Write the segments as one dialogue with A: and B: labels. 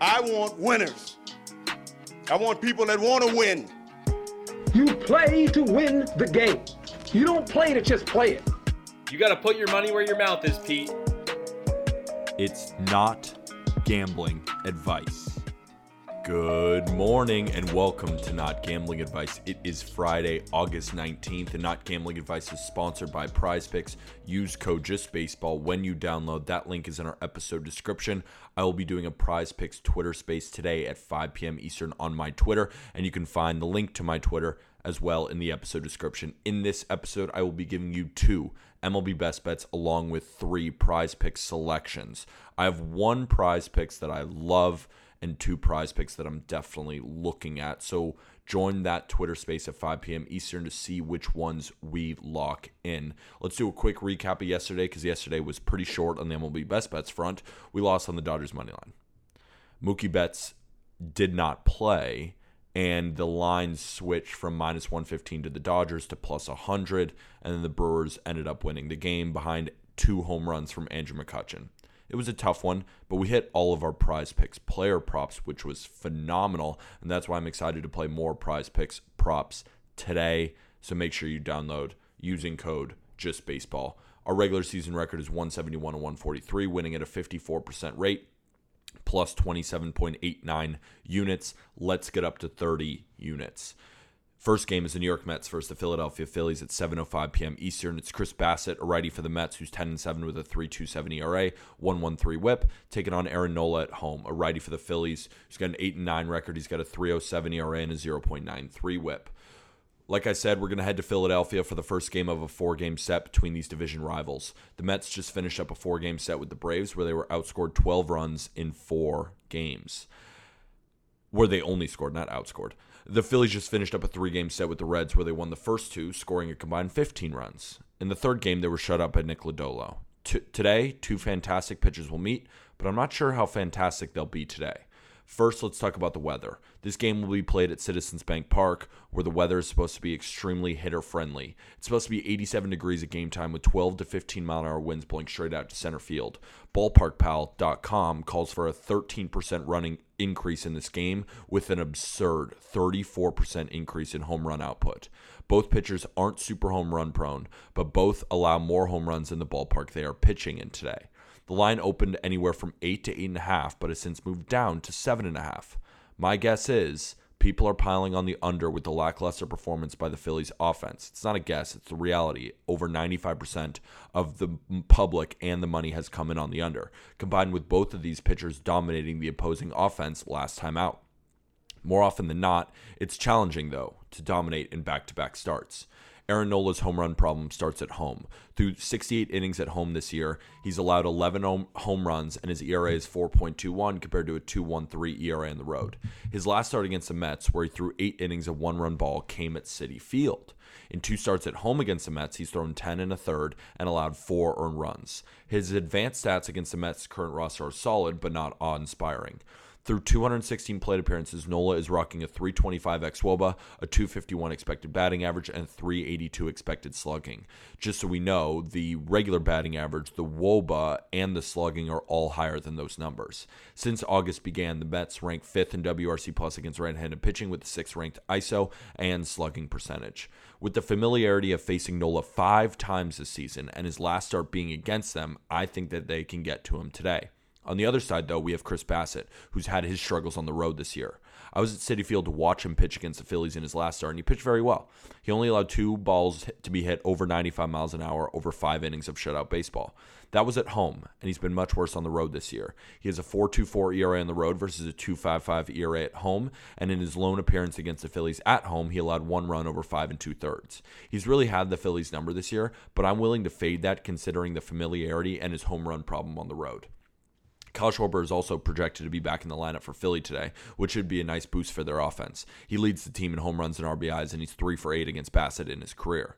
A: I want winners. I want people that want to win.
B: You play to win the game. You don't play to just play it.
C: You got to put your money where your mouth is, Pete.
D: It's not gambling advice. Good morning and welcome to Not Gambling Advice. It is Friday, August 19th, and Not Gambling Advice is sponsored by Prize Picks. Use code JustBaseball when you download. That link is in our episode description. I will be doing a Prize Picks Twitter space today at 5 p.m. Eastern on my Twitter, and you can find the link to my Twitter as well in the episode description. In this episode, I will be giving you two MLB best bets along with three prize picks selections. I have one prize picks that I love and two prize picks that I'm definitely looking at. So join that Twitter space at 5 p.m. Eastern to see which ones we lock in. Let's do a quick recap of yesterday because yesterday was pretty short on the MLB best bets front. We lost on the Dodgers money line. Mookie Betts did not play, and the lines switched from minus 115 to the Dodgers to plus 100, and then the Brewers ended up winning the game behind two home runs from Andrew McCutchen. It was a tough one, but we hit all of our prize picks player props, which was phenomenal. And that's why I'm excited to play more prize picks props today. So make sure you download using code JustBaseball. Our regular season record is 171 and 143, winning at a 54% rate, plus 27.89 units. Let's get up to 30 units. First game is the New York Mets versus the Philadelphia Phillies at 7:05 p.m. Eastern. It's Chris Bassitt, a righty for the Mets, who's 10 and 7 with a 3.27 ERA, 1.13 WHIP, taking on Aaron Nola at home, a righty for the Phillies, who's got an 8 and 9 record. He's got a 3.07 ERA and a 0.93 WHIP. Like I said, we're going to head to Philadelphia for the first game of a four game set between these division rivals. The Mets just finished up a four game set with the Braves where they were outscored 12 runs in four games. Where they only scored, not outscored. The Phillies just finished up a three game set with the Reds where they won the first two, scoring a combined 15 runs. In the third game, they were shut out by Nick Lodolo. T- today, two fantastic pitchers will meet, but I'm not sure how fantastic they'll be today. First, let's talk about the weather. This game will be played at Citizens Bank Park, where the weather is supposed to be extremely hitter friendly. It's supposed to be 87 degrees at game time with 12 to 15 mile an hour winds blowing straight out to center field. BallparkPal.com calls for a 13% running increase in this game with an absurd 34% increase in home run output. Both pitchers aren't super home run prone, but both allow more home runs in the ballpark they are pitching in today. The line opened anywhere from eight to eight and a half, but has since moved down to seven and a half. My guess is people are piling on the under with the lackluster performance by the Phillies offense. It's not a guess, it's the reality. Over 95% of the public and the money has come in on the under, combined with both of these pitchers dominating the opposing offense last time out. More often than not, it's challenging, though, to dominate in back to back starts. Aaron Nola's home run problem starts at home. Through 68 innings at home this year, he's allowed 11 home runs, and his ERA is 4.21 compared to a 2.13 ERA on the road. His last start against the Mets, where he threw eight innings of one run ball, came at Citi Field. In two starts at home against the Mets, he's thrown 10 and a third and allowed four earned runs. His advanced stats against the Mets' current roster are solid, but not awe inspiring. Through 216 plate appearances, Nola is rocking a 325 xwOBA, a 251 expected batting average, and 382 expected slugging. Just so we know, the regular batting average, the WOBA, and the slugging are all higher than those numbers. Since August began, the Mets rank fifth in WRC plus against right-handed pitching with the sixth ranked ISO and slugging percentage. With the familiarity of facing Nola five times this season and his last start being against them, I think that they can get to him today. On the other side, though, we have Chris Bassitt, who's had his struggles on the road this year. I was at Citi Field to watch him pitch against the Phillies in his last start, and he pitched very well. He only allowed two balls to be hit over 95 miles an hour over five innings of shutout baseball. That was at home, and he's been much worse on the road this year. He has a 4.24 ERA on the road versus a 2.55 ERA at home, and in his lone appearance against the Phillies at home, he allowed one run over five and two thirds. He's really had the Phillies number this year, but I'm willing to fade that considering the familiarity and his home run problem on the road. Kyle Schwarber is also projected to be back in the lineup for Philly today, which should be a nice boost for their offense. He leads the team in home runs and RBIs, and he's three for eight against Bassitt in his career.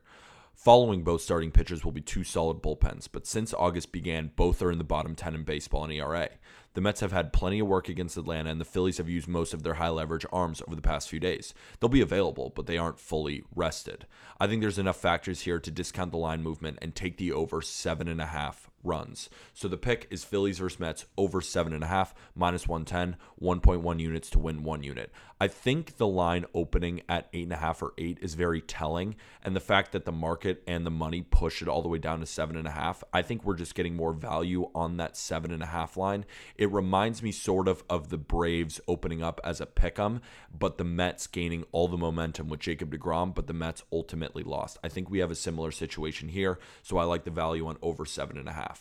D: Following both starting pitchers will be two solid bullpens, but since August began, both are in the bottom 10 in baseball in ERA. The Mets have had plenty of work against Atlanta, and the Phillies have used most of their high leverage arms over the past few days. They'll be available, but they aren't fully rested. I think there's enough factors here to discount the line movement and take the over 7.5 runs. So the pick is Phillies versus Mets over seven and a half, minus 110, 1.1 units to win one unit. I think the line opening at eight and a half or eight is very telling. And the fact that the market and the money push it all the way down to seven and a half, I think we're just getting more value on that seven and a half line. It reminds me sort of of the Braves opening up as a pick 'em, but the Mets gaining all the momentum with Jacob DeGrom, but the Mets ultimately lost. I think we have a similar situation here. So I like the value on over seven and a half.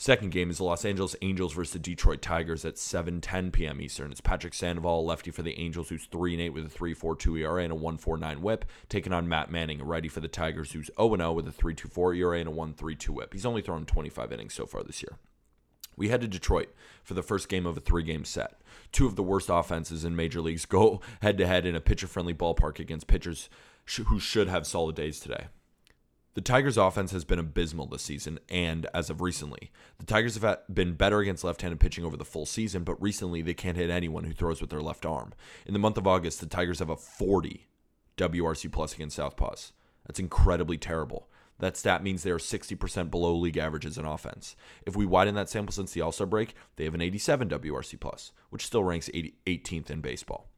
D: Second game is the Los Angeles Angels versus the Detroit Tigers at 7:10 p.m. Eastern. It's Patrick Sandoval, lefty for the Angels, who's 3 and 8 with a 3.42 ERA and a 1.49 WHIP, taking on Matt Manning, a righty for the Tigers, who's 0 0 with a 3.24 ERA and a 1.32 WHIP. He's only thrown 25 innings so far this year. We head to Detroit for the first game of a three game set. Two of the worst offenses in major leagues go head to head in a pitcher friendly ballpark against pitchers who should have solid days today. The Tigers' offense has been abysmal this season, and as of recently, the Tigers have been better against left handed pitching over the full season, but recently they can't hit anyone who throws with their left arm. In the month of August, the Tigers have a 40 WRC plus against Southpaws. That's incredibly terrible. That stat means they are 60% below league averages in offense. If we widen that sample since the All Star break, they have an 87 WRC plus, which still ranks 80, 18th in baseball.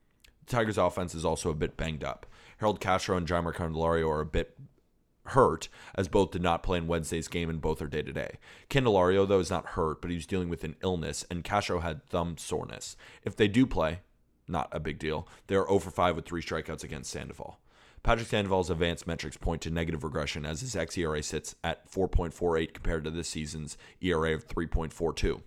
D: The Tigers' offense is also a bit banged up. Harold Castro and Jeimer Candelario are a bit hurt, as both did not play in Wednesday's game and both are day to day. Candelario, though, is not hurt, but he was dealing with an illness, and Castro had thumb soreness. If they do play, not a big deal. They are 0 for 5 with three strikeouts against Sandoval. Patrick Sandoval's advanced metrics point to negative regression as his xERA sits at 4.48 compared to this season's ERA of 3.42.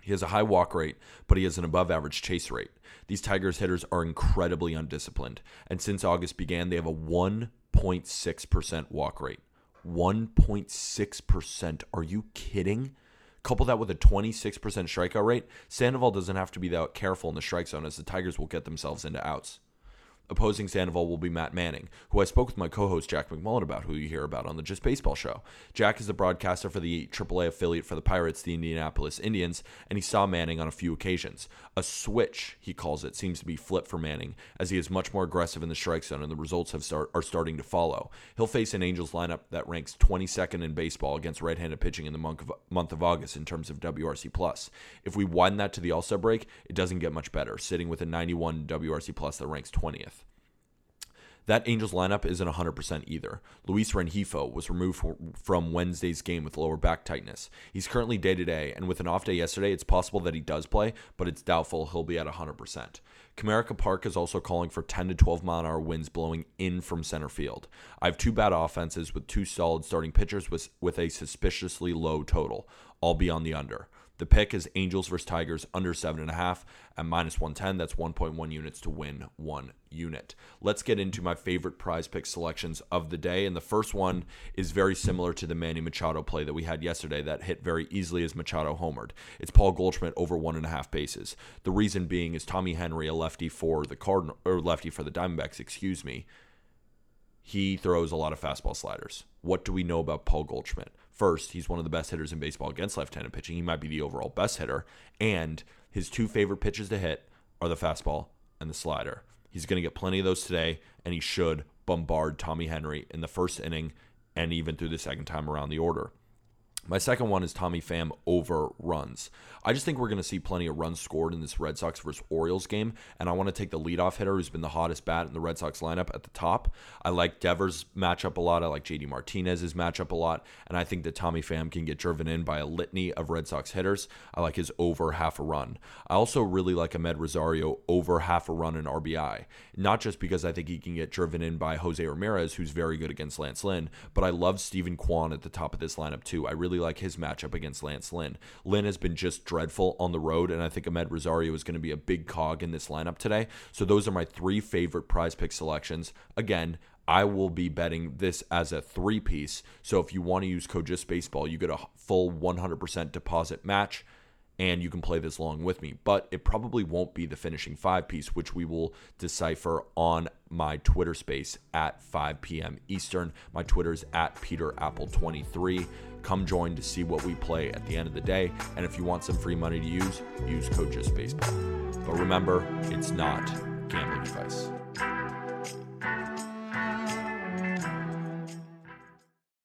D: He has a high walk rate, but he has an above average chase rate. These Tigers hitters are incredibly undisciplined, and since August began, they have a 1.6% walk rate. 1.6%. Are you kidding? Couple that with a 26% strikeout rate, Sandoval doesn't have to be that careful in the strike zone as the Tigers will get themselves into outs. Opposing Sandoval will be Matt Manning, who I spoke with my co host Jack McMullen about, who you hear about on the Just Baseball show. Jack is the broadcaster for the AAA affiliate for the Pirates, the Indianapolis Indians, and he saw Manning on a few occasions. A switch, he calls it, seems to be flipped for Manning, as he is much more aggressive in the strike zone, and the results have start, are starting to follow. He'll face an Angels lineup that ranks 22nd in baseball against right handed pitching in the month of, month of August in terms of WRC. plus. If we widen that to the All Star break, it doesn't get much better, sitting with a 91 WRC plus that ranks 20th. That Angels lineup isn't 100% either. Luis Rengifo was removed from Wednesday's game with lower back tightness. He's currently day to day, and with an off day yesterday, it's possible that he does play, but it's doubtful he'll be at 100%. Comerica Park is also calling for 10 to 12 mile an hour winds blowing in from center field. I have two bad offenses with two solid starting pitchers with, with a suspiciously low total. I'll be on the under. The pick is Angels versus Tigers under seven and a half at minus 110. That's 1.1 units to win one unit. Let's get into my favorite prize pick selections of the day. And the first one is very similar to the Manny Machado play that we had yesterday that hit very easily as Machado homered. It's Paul Goldschmidt over one and a half bases. The reason being is Tommy Henry, a lefty for the Cardinal or lefty for the Diamondbacks, excuse me. He throws a lot of fastball sliders. What do we know about Paul Goldschmidt? First, he's one of the best hitters in baseball against left-handed pitching. He might be the overall best hitter, and his two favorite pitches to hit are the fastball and the slider. He's going to get plenty of those today, and he should bombard Tommy Henry in the first inning and even through the second time around the order. My second one is Tommy Pham over runs. I just think we're going to see plenty of runs scored in this Red Sox versus Orioles game, and I want to take the leadoff hitter who's been the hottest bat in the Red Sox lineup at the top. I like Devers' matchup a lot. I like JD Martinez's matchup a lot, and I think that Tommy Pham can get driven in by a litany of Red Sox hitters. I like his over half a run. I also really like Amed Rosario over half a run in RBI, not just because I think he can get driven in by Jose Ramirez, who's very good against Lance Lynn, but I love Steven Kwan at the top of this lineup too. I really like his matchup against Lance Lynn. Lynn has been just dreadful on the road, and I think Amed Rosario is going to be a big cog in this lineup today. So those are my three favorite prize pick selections. Again, I will be betting this as a three piece. So if you want to use code just baseball, you get a full 100% deposit match and you can play this along with me. But it probably won't be the finishing five piece, which we will decipher on my Twitter space at 5 p.m. Eastern. My Twitter is at PeterAppel23. Come join to see what we play at the end of the day. And if you want some free money to use, use Just Baseball. But remember, it's not gambling advice.